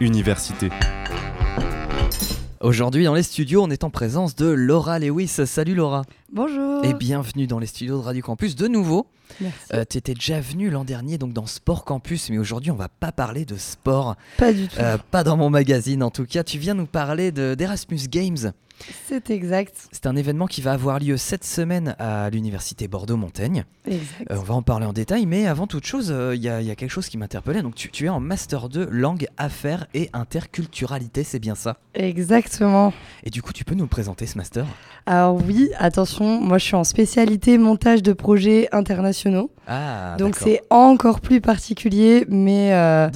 Université. Aujourd'hui, dans les studios, on est en présence de Laura Lewis. Salut Laura. Bonjour. Et bienvenue dans les studios de Radio Campus de nouveau. Merci. Euh, tu étais déjà venu l'an dernier donc dans Sport Campus, mais aujourd'hui on va pas parler de sport, Pas du tout. Euh, pas dans mon magazine en tout cas. Tu viens nous parler de- d'Erasmus Games. C'est exact. C'est un événement qui va avoir lieu cette semaine à l'université Bordeaux-Montaigne. Exact. Euh, on va en parler en détail, mais avant toute chose, euh, il y, a- il y a quelque chose qui m'interpellait. Donc tu, tu es en Master 2 langue, affaires et interculturalité, c'est bien ça? Exactement. Et du coup, tu peux nous le présenter ce master? Alors oui, attention, moi je suis en spécialité montage de projets internationaux. Ah, donc c'est encore plus particulier, mais euh,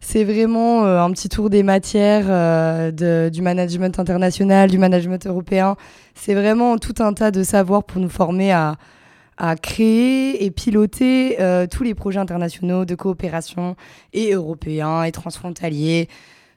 c'est vraiment euh, un petit tour des matières euh, de- du management international, du management européen. C'est vraiment tout un tas de savoirs pour nous former à, à créer et piloter tous les projets internationaux de coopération et européens et transfrontaliers.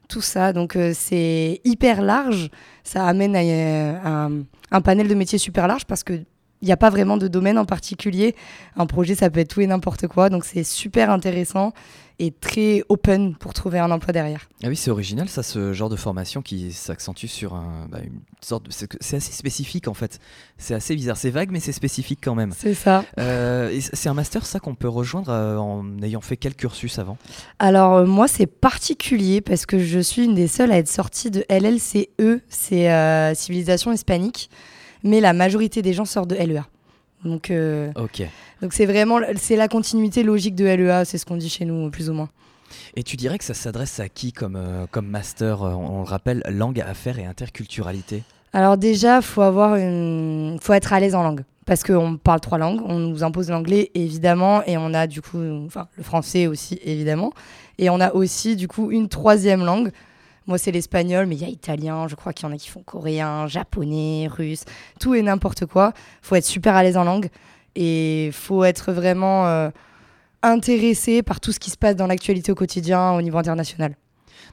Tout ça, donc euh, c'est hyper large. Ça amène à, euh, un, un panel de métiers super large parce que il n'y a pas vraiment de domaine en particulier. Un projet, ça peut être tout et n'importe quoi. Donc c'est super intéressant et très open pour trouver un emploi derrière. Ah oui, c'est original ça, ce genre de formation qui s'accentue sur un, bah, une sorte de... C'est assez spécifique en fait. C'est assez bizarre, c'est vague mais c'est spécifique quand même. C'est ça. Euh, c'est un master ça qu'on peut rejoindre euh, en ayant fait quel cursus avant? Alors euh, moi, c'est particulier parce que je suis une des seules à être sortie de LLCE, c'est Civilisation hispanique, mais la majorité des gens sortent de LEA. Donc euh, donc c'est vraiment c'est la continuité logique de LEA, c'est ce qu'on dit chez nous plus ou moins. Et tu dirais que ça s'adresse à qui comme, euh, comme master euh, On on le rappelle, langue, affaires et interculturalité? Alors déjà, faut avoir une, faut être à l'aise en langue parce qu'on parle trois langues. On nous impose l'anglais évidemment et on a du coup, enfin le français aussi évidemment, et on a aussi du coup une troisième langue. Moi c'est l'espagnol, mais il y a italien. Je crois qu'il y en a qui font coréen, japonais, russe, tout et n'importe quoi. Faut être super à l'aise en langue et faut être vraiment euh, intéressé par tout ce qui se passe dans l'actualité au quotidien au niveau international.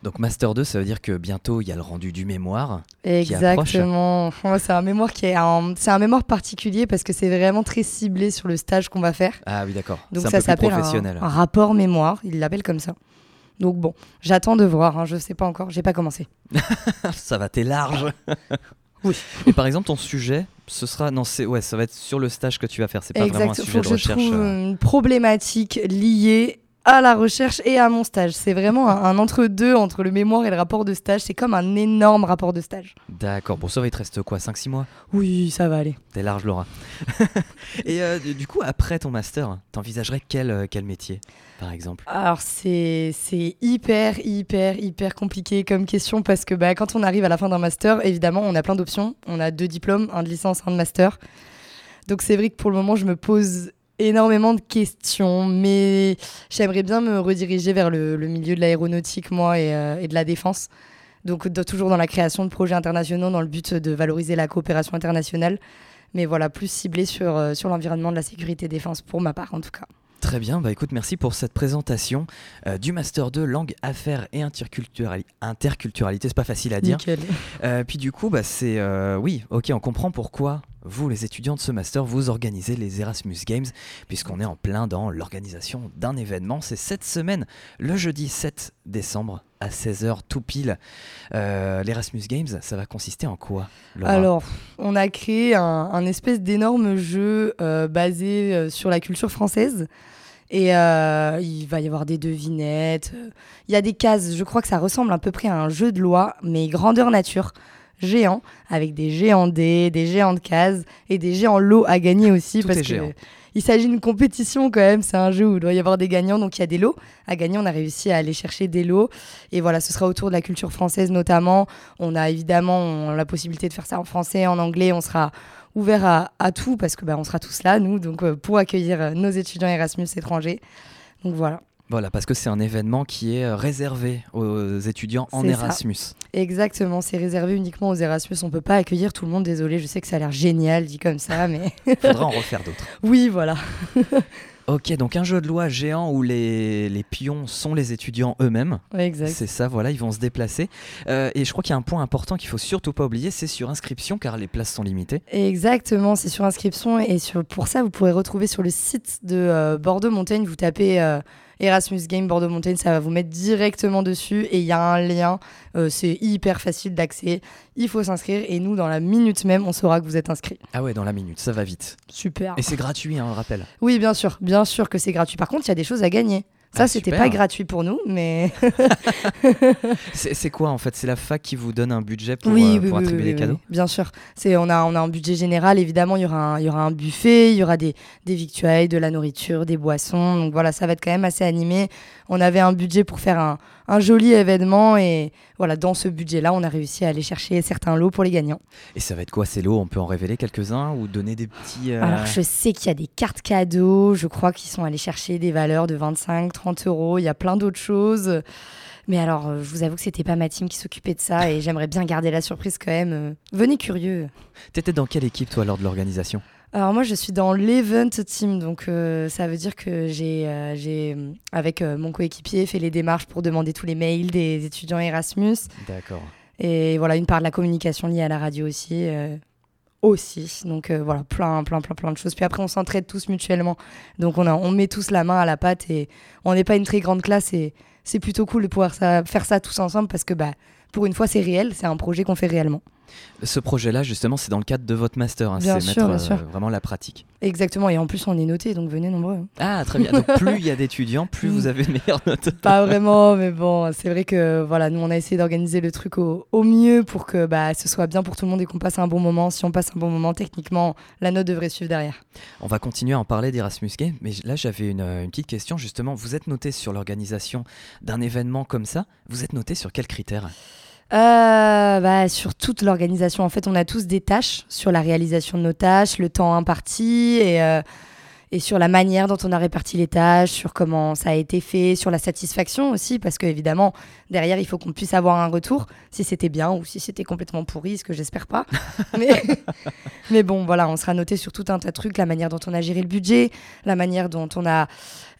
Donc master 2, ça veut dire que bientôt il y a le rendu du mémoire. Exactement. C'est un mémoire qui est un, c'est un mémoire particulier parce que c'est vraiment très ciblé sur le stage qu'on va faire. Ah oui d'accord. Donc ça s'appelle un, un rapport mémoire. Il l'appelle comme ça. Donc bon, j'attends de voir. Hein, je sais pas encore. J'ai pas commencé. ça va, t'es large. Oui. Et par exemple ton sujet, ce sera non c'est ouais ça va être sur le stage que tu vas faire. C'est pas vraiment un sujet Faut de que je recherche. trouve euh. une problématique liée à la recherche et à mon stage. C'est vraiment un, un entre-deux entre le mémoire et le rapport de stage. C'est comme un énorme rapport de stage. D'accord. Bon ça va il te reste quoi 5-6 mois? Oui, ça va aller. T'es large Laura. Et euh, du coup après ton master, t'envisagerais quel euh, quel métier par exemple? Alors c'est c'est hyper hyper hyper compliqué comme question parce que bah, quand on arrive à la fin d'un master, évidemment on a plein d'options. On a deux diplômes, un de licence, un de master. Donc c'est vrai que pour le moment je me pose énormément de questions, mais j'aimerais bien me rediriger vers le, le milieu de l'aéronautique moi et, euh, et de la défense. Donc de- toujours dans la création de projets internationaux dans le but de valoriser la coopération internationale. Mais voilà, plus ciblé sur, euh, sur l'environnement de la sécurité défense pour ma part en tout cas. Très bien, bah écoute, merci pour cette présentation euh, du Master 2 Langue, Affaires et Interculturali- Interculturalité. C'est pas facile à dire. Nickel. Euh, puis du coup, bah, c'est. euh, oui, ok, on comprend pourquoi vous, les étudiants de ce Master, vous organisez les Erasmus Games, puisqu'on est en plein dans l'organisation d'un événement. C'est cette semaine, le jeudi 7 décembre, à 16h tout pile. Euh, L'Erasmus Games, ça va consister en quoi Alors, on a créé un, espèce d'énorme jeu euh, basé euh, sur la culture française. Et euh, il va y avoir des devinettes. Il y a des cases. Je crois que ça ressemble à peu près à un jeu de loi, mais grandeur nature, géant, avec des géants dés, des géants de cases et des géants lots à gagner aussi. Tout parce est que géant. il s'agit d'une compétition quand même. C'est un jeu où il doit y avoir des gagnants. Donc il y a des lots à gagner. On a réussi à aller chercher des lots. Et voilà, ce sera autour de la culture française notamment. On a évidemment on a la possibilité de faire ça en français, en anglais. On sera ouvert à, à tout parce que bah, on sera tous là, nous, donc euh, pour accueillir euh, nos étudiants Erasmus étrangers. Donc voilà, Voilà, parce que c'est un événement qui est euh, réservé aux étudiants en ça. Erasmus. exactement. C'est réservé uniquement aux Erasmus. On peut pas accueillir tout le monde. Désolé, je sais que ça a l'air génial dit comme ça, mais Faudra en refaire d'autres. oui, voilà. Ok, donc un jeu de loi géant où les, les pions sont les étudiants eux-mêmes. Ouais, exact. C'est ça, voilà, ils vont se déplacer. Euh, et je crois qu'il y a un point important qu'il faut surtout pas oublier, c'est sur inscription, car les places sont limitées. Exactement, c'est sur inscription et sur, pour ça, vous pourrez retrouver sur le site de euh, Bordeaux Montaigne, vous tapez euh, Erasmus Game Bordeaux Montaigne, ça va vous mettre directement dessus et il y a un lien. Euh, c'est hyper facile d'accès. Il faut s'inscrire et nous, dans la minute même, on saura que vous êtes inscrit. Ah ouais, dans la minute, ça va vite. Super. Et c'est gratuit, hein, on le rappelle. Oui, bien sûr, bien sûr que c'est gratuit. Par contre, il y a des choses à gagner. Ça, Ah, c'était pas gratuit pour nous, mais C'est quoi en fait? C'est la fac qui vous donne un budget pour, oui, euh, oui, pour oui, attribuer les cadeaux? oui, bien sûr. C'est on a on a un budget général. Évidemment, il y aura un, il y aura un buffet, il y aura des des victuailles, de la nourriture, des boissons. Donc voilà, ça va être quand même assez animé. On avait un budget pour faire un un joli événement et voilà, dans ce budget-là, on a réussi à aller chercher certains lots pour les gagnants. Et ça va être quoi ces lots? On peut en révéler quelques-uns ou donner des petits. euh, Alors, je sais qu'il y a des cartes cadeaux. Je crois qu'ils sont allés chercher des valeurs de 25, 30 euros. Il y a plein d'autres choses. Mais alors, euh, je vous avoue que c'était pas ma team qui s'occupait de ça et j'aimerais bien garder la surprise quand même. Euh, Venez curieux. T'étais dans quelle équipe toi lors de l'organisation? Alors moi, je suis dans l'event team, donc euh, ça veut dire que j'ai, euh, j'ai euh, avec euh, mon coéquipier, fait les démarches pour demander tous les mails des étudiants Erasmus. D'accord. Et voilà, une part de la communication liée à la radio aussi. aussi. Donc voilà, plein, plein, plein, plein de choses. Puis après, on s'entraide tous mutuellement. Donc on, a, on met tous la main à la pâte et on n'est pas une très grande classe et c'est plutôt cool de pouvoir ça, faire ça tous ensemble parce que bah, pour une fois, c'est réel, c'est un projet qu'on fait réellement. Ce projet-là, justement, c'est dans le cadre de votre master. hein, c'est mettre bien euh, vraiment la pratique. Exactement. Et en plus, on est noté, donc venez nombreux. hein. Ah, très bien. Donc plus il y a d'étudiants, plus vous avez de meilleures notes. Pas vraiment, mais bon, c'est vrai que voilà, nous on a essayé d'organiser le truc au, au mieux pour que bah, ce soit bien pour tout le monde et qu'on passe un bon moment. Si on passe un bon moment, techniquement, la note devrait suivre derrière. On va continuer à en parler d'Erasmus Game, mais là j'avais une, euh, une petite question justement. Vous êtes noté sur l'organisation d'un événement comme ça. Vous êtes noté sur quels critères? Euh, bah, sur toute l'organisation, en fait, on a tous des tâches sur la réalisation de nos tâches, le temps imparti et, euh, et sur la manière dont on a réparti les tâches, sur comment ça a été fait, sur la satisfaction aussi, parce que évidemment, derrière, il faut qu'on puisse avoir un retour, si c'était bien ou si c'était complètement pourri, ce que j'espère pas. mais, mais bon, voilà, on sera noté sur tout un tas de trucs, la manière dont on a géré le budget, la manière dont on a,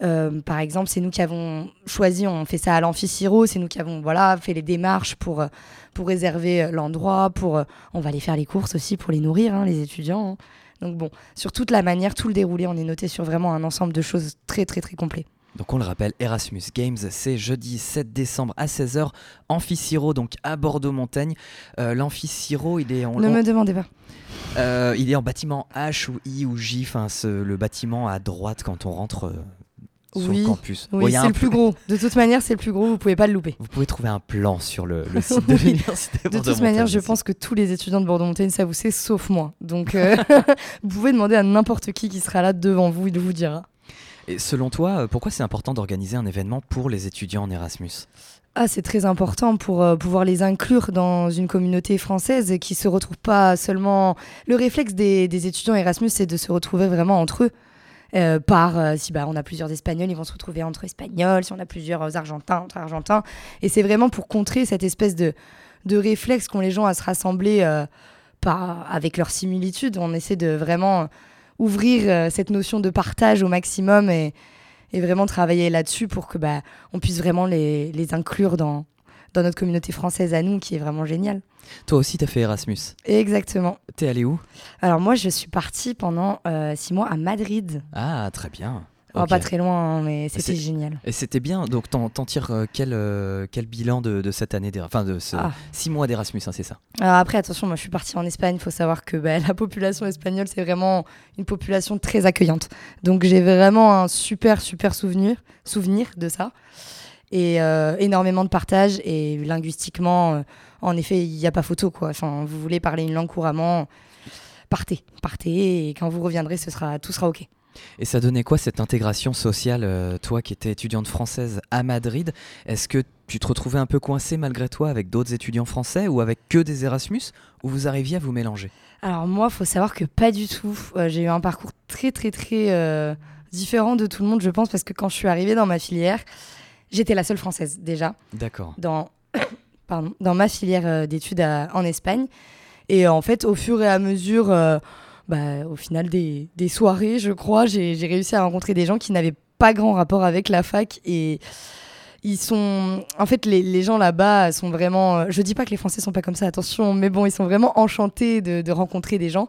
euh, par exemple, c'est nous qui avons choisi, on fait ça à l'amphi c'est nous qui avons voilà, fait les démarches pour, euh, pour réserver euh, l'endroit, pour, on va aller faire les courses aussi pour les nourrir, hein, les étudiants. hein. Donc bon, sur toute la manière, tout le déroulé, on est noté sur vraiment un ensemble de choses très très très complet. Donc on le rappelle, Erasmus Games, c'est jeudi 7 décembre à 16h, Amphi Siro, donc à Bordeaux-Montagne. Euh, L'Amphi Siro, il est en, ne me demandez pas. euh, il est en bâtiment H ou I ou J, enfin le bâtiment à droite quand on rentre euh, sur Oui, le campus. Oui, Bon, c'est le plus gros. De toute manière, c'est le plus gros, vous pouvez pas le louper. Vous pouvez trouver un plan sur le, le site de l'université. De toute manière, je pense que tous les étudiants de Bordeaux-Montagne savent c'est, sauf moi. Donc, euh, vous pouvez demander à n'importe qui qui sera là devant vous, il vous dira. Et selon toi, euh, pourquoi c'est important d'organiser un événement pour les étudiants en Erasmus? Ah, c'est très important pour euh, pouvoir les inclure dans une communauté française qui se retrouve pas seulement. Le réflexe des, des étudiants Erasmus, c'est de se retrouver vraiment entre eux. Euh, par euh, si bah, on a plusieurs Espagnols, ils vont se retrouver entre Espagnols. Si on a plusieurs euh, Argentins, entre Argentins. Et c'est vraiment pour contrer cette espèce de, de réflexe qu'ont les gens à se rassembler euh, pas avec leurs similitudes. On essaie de vraiment ouvrir cette notion de partage au maximum et, et vraiment travailler là-dessus pour que bah, on puisse vraiment les, les inclure dans, dans notre communauté française à nous, qui est vraiment géniale. Toi aussi, t'as fait Erasmus. Exactement. T'es allé où? Alors moi, je suis partie pendant euh, six mois à Madrid. Ah, très bien. Oh, pas très loin, hein, mais c'était génial. Et c'était bien. Donc, t'en tires euh, quel, euh, quel bilan de, de cette année, enfin de ce Ah. six mois d'Erasmus, hein, c'est ça? Alors après, attention, moi je suis partie en Espagne. Il faut savoir que bah, la population espagnole, c'est vraiment une population très accueillante. Donc j'ai vraiment un super, super souvenir, souvenir de ça. Et euh, énormément de partage. Et linguistiquement, euh, en effet, il n'y a pas photo. Quoi. Enfin, vous voulez parler une langue couramment, partez. Partez. Et quand vous reviendrez, ce sera, tout sera OK. Et ça donnait quoi cette intégration sociale, euh, toi qui étais étudiante française à Madrid? Est-ce que tu te retrouvais un peu coincé malgré toi avec d'autres étudiants français ou avec que des Erasmus? Ou vous arriviez à vous mélanger? Alors moi, faut savoir que pas du tout. Euh, j'ai eu un parcours très très très euh, différent de tout le monde, je pense, parce que quand je suis arrivée dans ma filière, j'étais la seule française déjà D'accord. dans, pardon, dans ma filière euh, d'études à- en Espagne. Et en fait, au fur et à mesure, euh, bah, au final des, des soirées, je crois, j'ai réussi à rencontrer des gens qui n'avaient pas grand rapport avec la fac et ils sont en fait les, les gens là-bas sont vraiment euh, je dis pas que les français sont pas comme ça attention mais bon ils sont vraiment enchantés de, de rencontrer des gens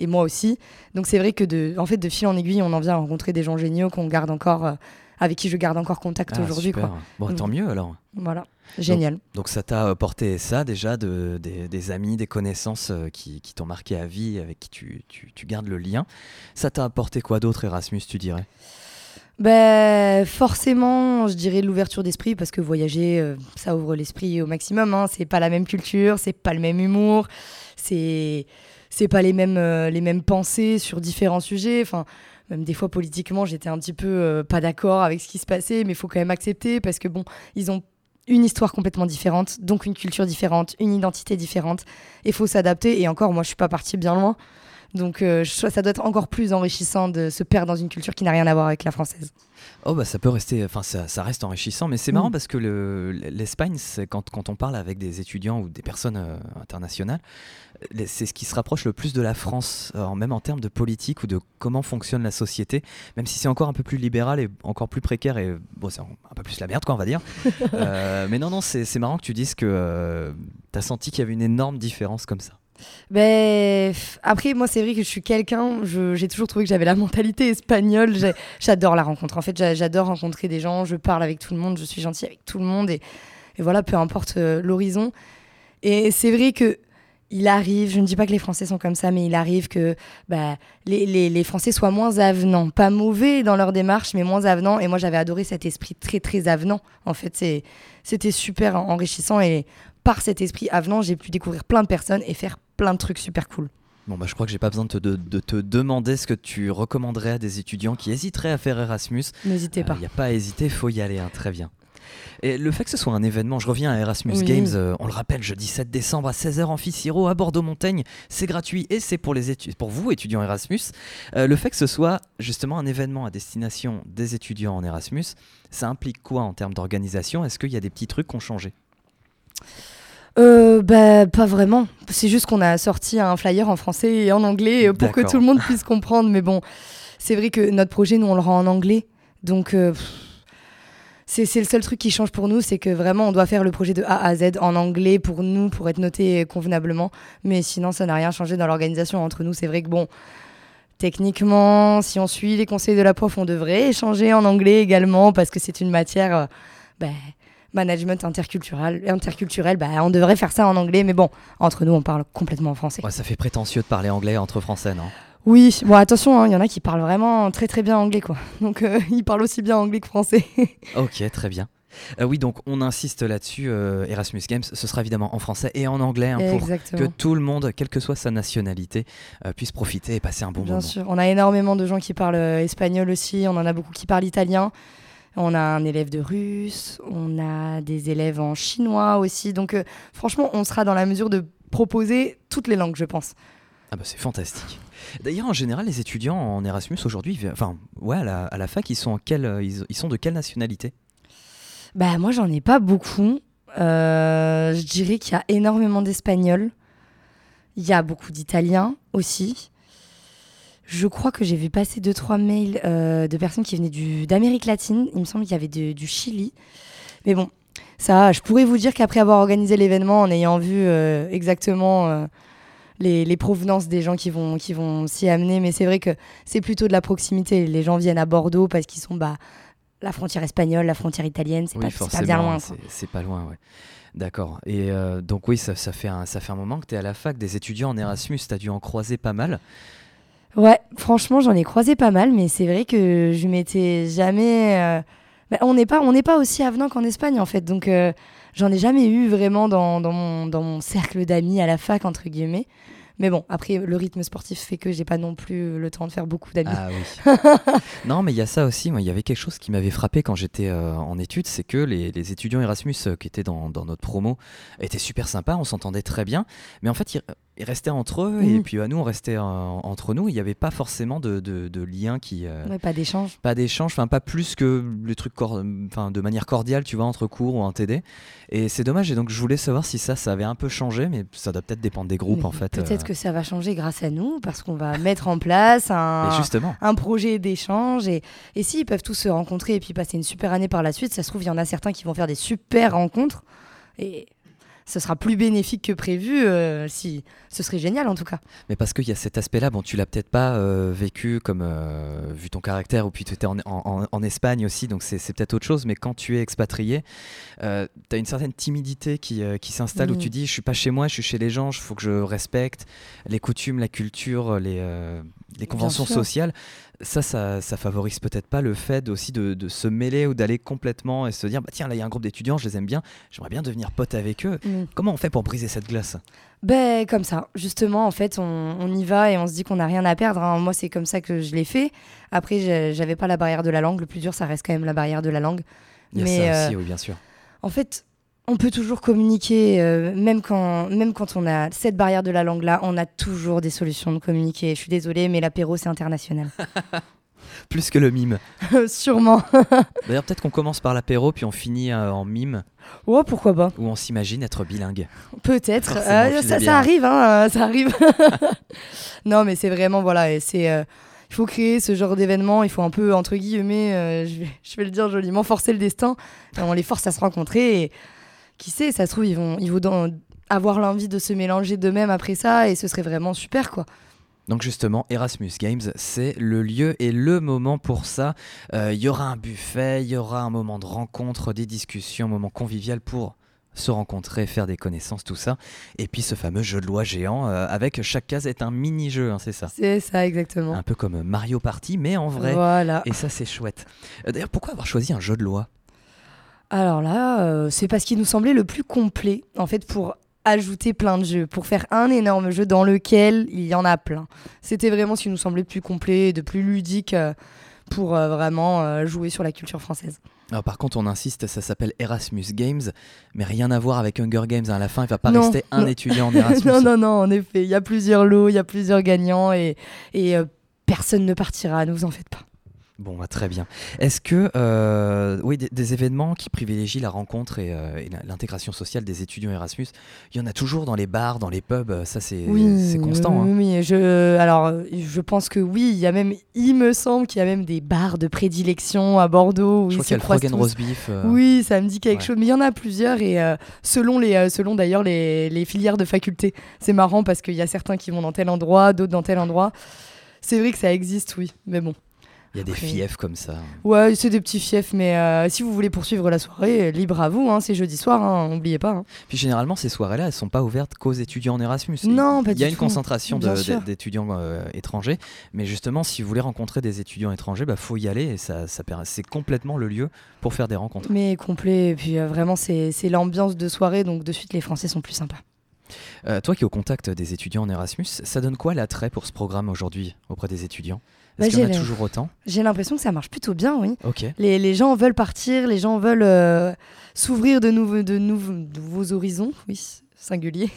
et moi aussi donc c'est vrai que de en fait de fil en aiguille on en vient à rencontrer des gens géniaux qu'on garde encore avec qui je garde encore contact Ah, aujourd'hui. Bon, Mm. tant mieux alors. Voilà, génial. Donc ça t'a apporté ça déjà, de, des, des amis, des connaissances euh, qui, qui t'ont marqué à vie, avec qui tu, tu- tu gardes le lien. Ça t'a apporté quoi d'autre Erasmus, tu dirais? Ben, forcément, je dirais l'ouverture d'esprit parce que voyager, euh, ça ouvre l'esprit au maximum. Hein. C'est pas la même culture, c'est pas le même humour, c'est c'est pas les mêmes euh, les mêmes pensées sur différents sujets. Enfin, même des fois politiquement, j'étais un petit peu euh, pas d'accord avec ce qui se passait, mais il faut quand même accepter parce que bon, ils ont une histoire complètement différente, donc une culture différente, une identité différente. Il faut s'adapter. Et encore, moi, je suis pas partie bien loin. Donc, euh, ça doit être encore plus enrichissant de se perdre dans une culture qui n'a rien à voir avec la française. Oh bah ça peut rester, enfin ça, ça reste enrichissant, mais c'est marrant Mm. parce que le- l'Espagne, quand, quand on parle avec des étudiants ou des personnes euh, internationales, les- c'est ce qui se rapproche le plus de la France, euh, même en termes de politique ou de comment fonctionne la société, même si c'est encore un peu plus libéral et encore plus précaire et bon c'est un peu plus la merde quoi on va dire. Euh, mais non non c'est c'est marrant que tu dises que tu as senti qu'il y avait une énorme différence comme ça. Ben, après, moi, c'est vrai que je suis quelqu'un, j'ai toujours trouvé que j'avais la mentalité espagnole. J'adore la rencontre. En fait, j'a- j'adore rencontrer des gens, je parle avec tout le monde, je suis gentille avec tout le monde. Et, et voilà, peu importe euh, l'horizon. Et c'est vrai que il arrive, je ne dis pas que les Français sont comme ça, mais il arrive que bah, les, les- les Français soient moins avenants. Pas mauvais dans leur démarche, mais moins avenants. Et moi, j'avais adoré cet esprit très, très avenant. En fait, c'était super en- enrichissant. Et par cet esprit avenant, j'ai pu découvrir plein de personnes et faire plein de trucs super cool. Bon bah je crois que j'ai pas besoin de te, de- de te demander ce que tu recommanderais à des étudiants qui hésiteraient à faire Erasmus. N'hésitez Il pas. n'y a pas à hésiter, faut y aller, hein, très bien. Et le fait que ce soit un événement, je reviens à Erasmus Oui. Games, euh, on le rappelle, jeudi 7 décembre à 16h en Siro à Bordeaux-Montaigne, c'est gratuit et c'est pour, les étu- pour vous, étudiants Erasmus. Euh, le fait que ce soit justement un événement à destination des étudiants en Erasmus, ça implique quoi en termes d'organisation? Est-ce qu'il y a des petits trucs qui ont changé? Euh, bah, pas vraiment. C'est juste qu'on a sorti un flyer en français et en anglais euh, pour que tout le monde puisse comprendre. Mais bon, c'est vrai que notre projet, nous, on le rend en anglais. Donc, euh, c'est c'est le seul truc qui change pour nous, c'est que vraiment, on doit faire le projet de A à Z en anglais pour nous, pour être noté convenablement. Mais sinon, ça n'a rien changé dans l'organisation entre nous. C'est vrai que bon. Techniquement, si on suit les conseils de la prof, on devrait échanger en anglais également parce que c'est une matière euh, ben, management interculturel. interculturel bah, on devrait faire ça en anglais, mais bon, entre nous, on parle complètement en français. Ouais, Ça fait prétentieux de parler anglais entre français, non? Oui, bon, attention, hein, il y en a qui parlent vraiment très très bien anglais, quoi. Donc, euh, ils parlent aussi bien anglais que français. Ok, très bien. Euh, oui, donc on insiste là-dessus, euh, Erasmus Games, ce sera évidemment en français et en anglais hein, pour que tout le monde, quelle que soit sa nationalité, euh, puisse profiter et passer un bon Bien moment. sûr, on a énormément de gens qui parlent espagnol aussi, on en a beaucoup qui parlent italien. On a un élève de russe, on a des élèves en chinois aussi. Donc euh, franchement, on sera dans la mesure de proposer toutes les langues, je pense. Ah bah c'est fantastique. D'ailleurs, en général, les étudiants en Erasmus aujourd'hui, enfin, ouais, à la, à la fac, ils sont, en quelle, euh, ils, ils sont de quelle nationalité? Bah moi j'en ai pas beaucoup. Euh, je dirais qu'il y a énormément d'Espagnols. Il y a beaucoup d'Italiens aussi. Je crois que j'ai vu passer deux trois mails euh, de personnes qui venaient d'Amérique latine. Il me semble qu'il y avait de- du Chili. Mais bon, ça, je pourrais vous dire qu'après avoir organisé l'événement, en ayant vu euh, exactement euh, les, les provenances des gens qui vont, qui vont s'y amener, mais c'est vrai que c'est plutôt de la proximité. Les gens viennent à Bordeaux parce qu'ils sont bah, la frontière espagnole, la frontière italienne, c'est Oui, pas, bien loin. c'est- quoi. c'est pas loin, ouais. D'accord. Et euh, donc oui, ça, ça fait un, ça fait un moment que tu es à la fac des étudiants en Erasmus, tu as dû en croiser pas mal. Ouais, franchement, j'en ai croisé pas mal, mais c'est vrai que je m'étais jamais. euh, bah, on n'est pas, on n'est pas aussi avenant qu'en Espagne en fait, donc euh, j'en ai jamais eu vraiment dans, dans mon, dans mon cercle d'amis à la fac entre guillemets. Mais bon, après le rythme sportif fait que j'ai pas non plus le temps de faire beaucoup d'amis. Ah oui. non, mais il y a ça aussi. Moi, il y avait quelque chose qui m'avait frappé quand j'étais euh, en études, c'est que les, les étudiants Erasmus qui étaient dans, dans notre promo étaient super sympas, on s'entendait très bien. Mais en fait, ils, ils restaient entre eux et Mhm. puis bah, nous, on restait euh, entre nous. Il n'y avait pas forcément de, de, de lien qui. euh, Ouais, pas d'échange. Pas d'échange, enfin pas plus que les trucs cor- enfin, de manière cordiale, tu vois, entre cours ou en TD. Et c'est dommage. Et donc, je voulais savoir si ça, ça avait un peu changé, mais ça doit peut-être dépendre des groupes Mais en fait. Peut-être euh. que ça va changer grâce à nous, parce qu'on va mettre en place un, justement. un projet d'échange. Et, et s'ils peuvent tous se rencontrer et puis passer une super année par la suite, ça se trouve, il y en a certains qui vont faire des super rencontres. Et ce sera plus bénéfique que prévu. euh, si ce serait génial en tout cas. Mais parce qu'il y a cet aspect-là, bon, tu l'as peut-être pas euh, vécu comme euh, vu ton caractère, ou puis tu étais en, en- en Espagne aussi, donc c'est peut-être autre chose. Mais quand tu es expatrié, tu as une certaine timidité qui, qui s'installe où Mm. tu dis Je suis pas chez moi, je suis chez les gens, il faut que je respecte les coutumes, la culture, les, les conventions sociales. Ça, ça, ça favorise peut-être pas le fait aussi de, de se mêler ou d'aller complètement et se dire bah, Tiens, là, il y a un groupe d'étudiants, je les aime bien, j'aimerais bien devenir pote avec eux. Comment on fait pour briser cette glace? Ben comme ça, justement, en fait, on, on y va et on se dit qu'on n'a rien à perdre. hein. Moi, c'est comme ça que je l'ai fait. Après, j'avais pas la barrière de la langue. Le plus dur, ça reste quand même la barrière de la langue. Il y a Mais, ça euh, aussi, oui, bien sûr. En fait, on peut toujours communiquer, euh, même, quand, même quand on a cette barrière de la langue-là, on a toujours des solutions de communiquer. Je suis désolée, mais l'apéro, c'est international. Plus que le mime. Sûrement. D'ailleurs, peut-être qu'on commence par l'apéro, puis on finit euh, en mime, Oh, pourquoi pas où on s'imagine être bilingue. Peut-être. Euh, l'es ça, arrive, hein, ça arrive. non, mais c'est vraiment, voilà, c'est... il faut créer ce genre d'événement, il faut un peu, entre guillemets, euh, je, vais, je vais le dire joliment, forcer le destin. On les force à se rencontrer et qui sait, ça se trouve, ils vont, ils vont dans- avoir l'envie de se mélanger d'eux-mêmes après ça et ce serait vraiment super, quoi. Donc justement, Erasmus Games, c'est le lieu et le moment pour ça. Euh, Il y aura un buffet, il y aura un moment de rencontre, des discussions, un moment convivial pour se rencontrer, faire des connaissances, tout ça. Et puis ce fameux jeu de loi géant, euh, avec chaque case est un mini-jeu, hein, c'est ça. C'est ça, exactement. Un peu comme Mario Party, mais en vrai. Voilà. Et ça, c'est chouette. Euh, D'ailleurs, pourquoi avoir choisi un jeu de loi? Alors là, euh, c'est parce qu'il nous semblait le plus complet, en fait, pour ajouter plein de jeux, pour faire un énorme jeu dans lequel il y en a plein. C'était vraiment ce qui nous semblait le plus complet et de plus ludique euh, pour euh, vraiment euh, jouer sur la culture française. Alors, par contre, on insiste, ça s'appelle Erasmus Games, mais rien à voir avec Hunger Games. hein. À la fin, il va pas Non, rester un non. étudiant en Erasmus. non, non, non, en effet, il y a plusieurs lots, il y a plusieurs gagnants et, et personne ne partira, ne vous en faites pas. Bon, bah, très bien. Est-ce que, euh, oui, des, des événements qui privilégient la rencontre et, euh, et l'intégration sociale des étudiants Erasmus, il y en a toujours dans les bars, dans les pubs, euh, ça c'est constant. Oui, hein. oui, je, alors, je pense que oui, il y a même, il me semble qu'il y a même des bars de prédilection à Bordeaux où Je crois qu'il y a le Frog and. Roast Beef. euh, Oui, ça me dit quelque ouais. chose. Mais il y en a plusieurs et selon, les, selon d'ailleurs les, les filières de faculté. C'est marrant parce qu'il y a certains qui vont dans tel endroit, d'autres dans tel endroit. C'est vrai que ça existe, oui. Mais bon. Il y a des Après- fiefs comme ça. Ouais, c'est des petits fiefs. Mais euh, si vous voulez poursuivre la soirée, euh, libre à vous. Hein, c'est jeudi soir, hein, n'oubliez pas. hein. Puis généralement, ces soirées-là, elles sont pas ouvertes qu'aux étudiants en Erasmus. Non, pas Il y a une concentration d'étudiants euh, étrangers, mais justement, si vous voulez rencontrer des étudiants étrangers, bah faut y aller et ça, c'est complètement le lieu pour faire des rencontres. Mais complet. Et puis euh, vraiment, c'est l'ambiance de soirée. Donc de suite, les Français sont plus sympas. Toi qui es au contact des étudiants en Erasmus, ça donne quoi l'attrait pour ce programme aujourd'hui auprès des étudiants? Bah, qu'il y en a toujours autant J'ai l'impression que ça marche plutôt bien, oui. Les, les gens veulent partir, les gens veulent euh, s'ouvrir de nouveaux, de, nouveaux, de nouveaux horizons, oui, singulier.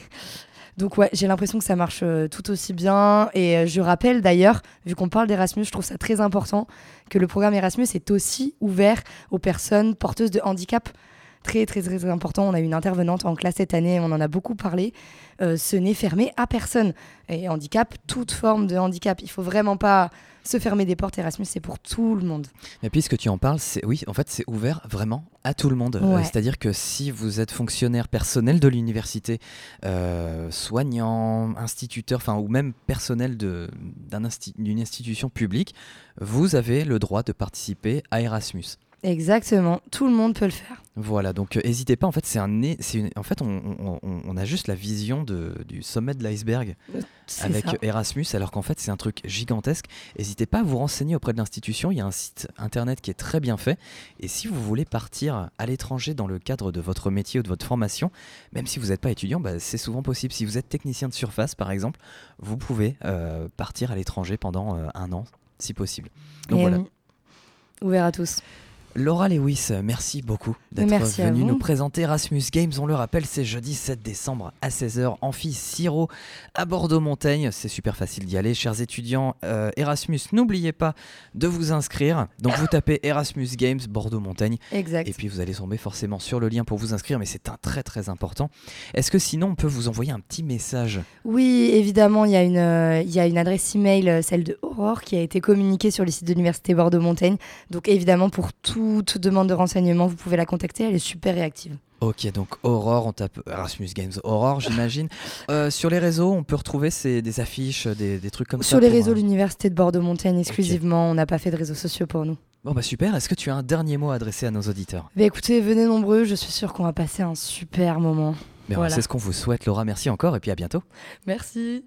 Donc ouais, j'ai l'impression que ça marche euh, tout aussi bien. Et euh, je rappelle d'ailleurs, vu qu'on parle d'Erasmus, je trouve ça très important que le programme Erasmus est aussi ouvert aux personnes porteuses de handicap. Très très très très important. On a eu une intervenante en classe cette année, on en a beaucoup parlé. Euh, ce n'est fermé à personne. Et handicap, toute forme de handicap. Il faut vraiment pas se fermer des portes. Erasmus, c'est pour tout le monde. Et puis ce que tu en parles, c'est oui, en fait, c'est ouvert vraiment à tout le monde. Euh, Ouais. C'est-à-dire que si vous êtes fonctionnaire personnel de l'université, euh, soignant, instituteur, enfin ou même personnel insti- d'une institution publique, vous avez le droit de participer à Erasmus. Exactement, tout le monde peut le faire. Voilà, donc euh, n'hésitez pas. En fait, c'est un, une- en fait, on, on- on- on a juste la vision de- du sommet de l'iceberg C'est avec ça. Erasmus, alors qu'en fait c'est un truc gigantesque. N'hésitez pas à vous renseigner auprès de l'institution, il y a un site internet qui est très bien fait. Et si vous voulez partir à l'étranger dans le cadre de votre métier ou de votre formation, même si vous n'êtes pas étudiant, bah, c'est souvent possible. Si vous êtes technicien de surface par exemple, vous pouvez euh, partir à l'étranger pendant euh, un an, si possible. Donc Et, voilà. euh, Ouvert à tous. Laura Lewis, merci beaucoup d'être venue nous présenter Erasmus Games. On le rappelle, c'est jeudi 7 décembre à 16h, Amphi Siro à Bordeaux-Montaigne. C'est super facile d'y aller. Chers étudiants euh, Erasmus, n'oubliez pas de vous inscrire. Donc vous tapez Erasmus Games Bordeaux-Montaigne Exact. et puis vous allez tomber forcément sur le lien pour vous inscrire, mais c'est un très très important. Est-ce que sinon on peut vous envoyer un petit message? Oui, évidemment, il y, a une, euh, il y a une adresse email, euh, celle de Aurore, qui a été communiquée sur le site de l'Université Bordeaux-Montaigne. Donc évidemment, pour tous toute demande de renseignement, vous pouvez la contacter, elle est super réactive. Ok, donc Aurore, on tape Erasmus Games Aurore, j'imagine. Euh, sur les réseaux, on peut retrouver ces, des affiches, des, des trucs comme ça Sur les réseaux, euh, l'Université de Bordeaux-Montaigne exclusivement, on n'a pas fait de réseaux sociaux pour nous. Bon bah super, est-ce que tu as un dernier mot à adresser à nos auditeurs? Bah écoutez, venez nombreux, je suis sûre qu'on va passer un super moment. Mais Voilà. C'est ce qu'on vous souhaite Laura, merci encore et puis à bientôt. Merci.